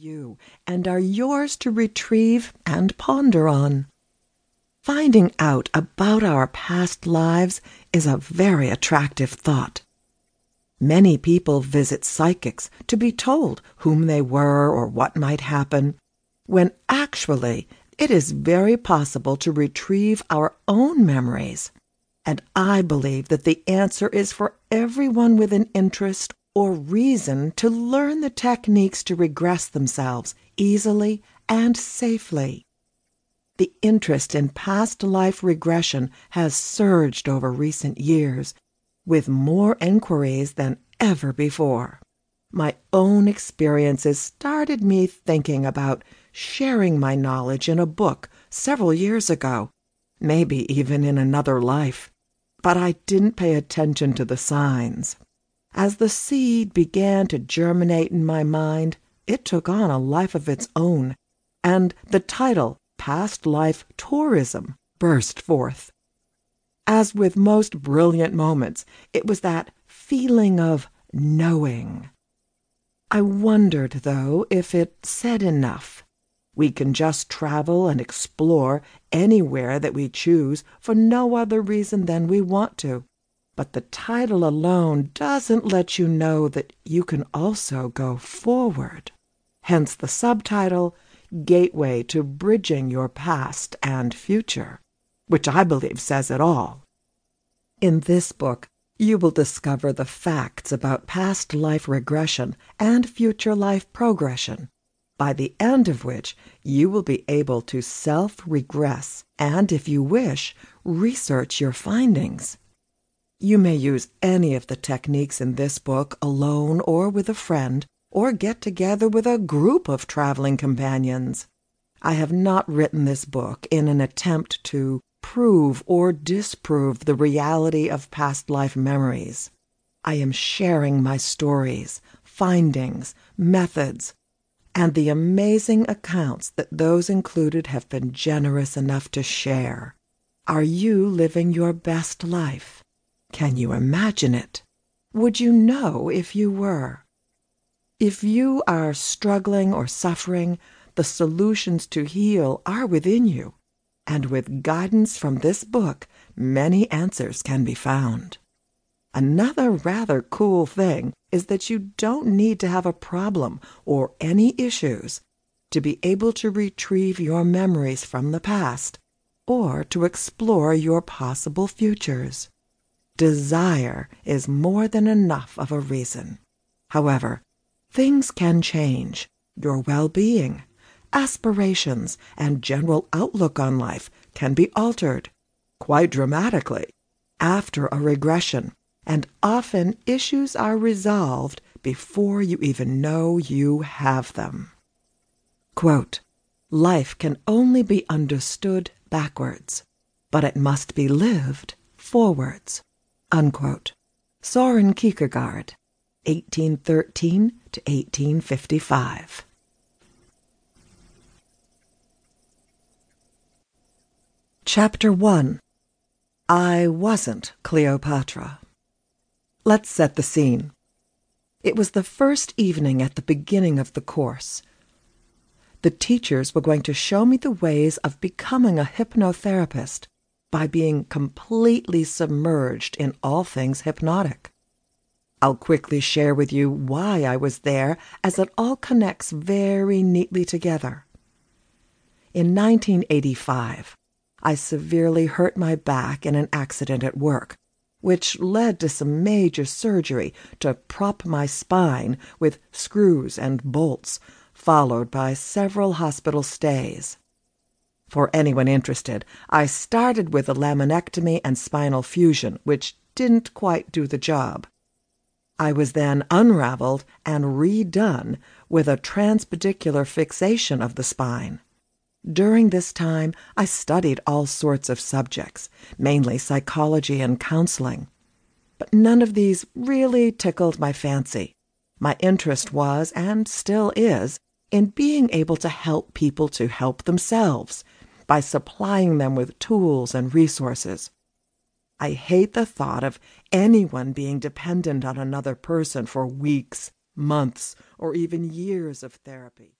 you and are yours to retrieve and ponder on. Finding out about our past lives is a very attractive thought. Many people visit psychics to be told whom they were or what might happen, when actually it is very possible to retrieve our own memories. And I believe that the answer is for everyone with an interest or reason to learn the techniques to regress themselves easily and safely. The interest in past life regression has surged over recent years, with more inquiries than ever before. My own experiences started me thinking about sharing my knowledge in a book several years ago, maybe even in another life, but I didn't pay attention to the signs. As the seed began to germinate in my mind, it took on a life of its own, and the title, Past Life Tourism, burst forth. As with most brilliant moments, it was that feeling of knowing. I wondered, though, if it said enough. We can just travel and explore anywhere that we choose for no other reason than we want to. But the title alone doesn't let you know that you can also go forward. Hence the subtitle, Gateway to Bridging Your Past and Future, which I believe says it all. In this book, you will discover the facts about past life regression and future life progression, by the end of which you will be able to self regress and, if you wish, research your findings. You may use any of the techniques in this book alone or with a friend, or get together with a group of traveling companions. I have not written this book in an attempt to prove or disprove the reality of past life memories. I am sharing my stories, findings, methods, and the amazing accounts that those included have been generous enough to share. Are you living your best life? Can you imagine it? Would you know if you were? If you are struggling or suffering, the solutions to heal are within you, and with guidance from this book, many answers can be found. Another rather cool thing is that you don't need to have a problem or any issues to be able to retrieve your memories from the past or to explore your possible futures. Desire is more than enough of a reason. However, things can change. Your well being, aspirations, and general outlook on life can be altered, quite dramatically, after a regression, and often issues are resolved before you even know you have them. Quote, Life can only be understood backwards, but it must be lived forwards. Unquote. Soren Kierkegaard, 1813 to 1855. Chapter 1 I Wasn't Cleopatra. Let's set the scene. It was the first evening at the beginning of the course. The teachers were going to show me the ways of becoming a hypnotherapist by being completely submerged in all things hypnotic. I'll quickly share with you why I was there, as it all connects very neatly together. In 1985, I severely hurt my back in an accident at work, which led to some major surgery to prop my spine with screws and bolts, followed by several hospital stays. For anyone interested, I started with a laminectomy and spinal fusion, which didn't quite do the job. I was then unraveled and redone with a transpedicular fixation of the spine. During this time, I studied all sorts of subjects, mainly psychology and counseling. But none of these really tickled my fancy. My interest was, and still is, in being able to help people to help themselves by supplying them with tools and resources. I hate the thought of anyone being dependent on another person for weeks, months, or even years of therapy.